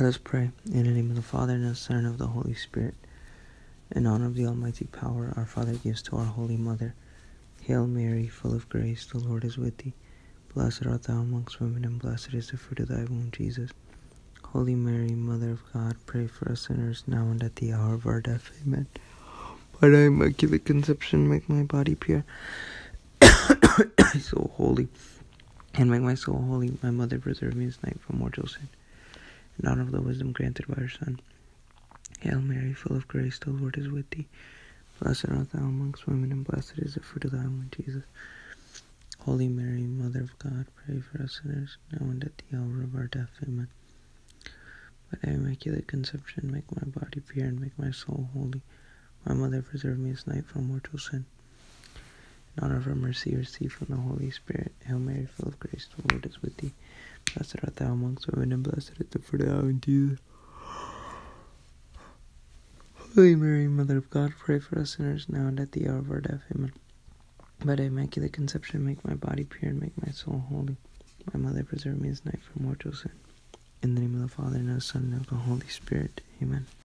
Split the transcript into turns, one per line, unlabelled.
Let us pray. In the name of the Father, and the Son, and of the Holy Spirit. In honor of the Almighty power our Father gives to our Holy Mother. Hail Mary, full of grace, the Lord is with thee. Blessed art thou amongst women, and blessed is the fruit of thy womb, Jesus. Holy Mary, Mother of God, pray for us sinners, now and at the hour of our death. Amen. By thy immaculate conception, make my body pure, so holy, and make my soul holy. My Mother, preserve me this night from mortal sin honor of the wisdom granted by her Son. Hail Mary, full of grace, the Lord is with thee. Blessed art thou amongst women, and blessed is the fruit of thy womb, Jesus. Holy Mary, Mother of God, pray for us sinners, now and at the hour of our death. Amen. By thy immaculate conception, make my body pure and make my soul holy. My Mother, preserve me this night from mortal sin. In honor of her mercy, receive from the Holy Spirit. Hail Mary, full of grace, the Lord is with thee. Blessed art thou amongst women, and blessed is the fruit of thy womb, Jesus. Holy Mary, Mother of God, pray for us sinners now and at the hour of our death. Amen. By thy immaculate conception, make my body pure and make my soul holy. My Mother, preserve me this night from mortal sin. In the name of the Father, and of the Son, and of the Holy Spirit. Amen.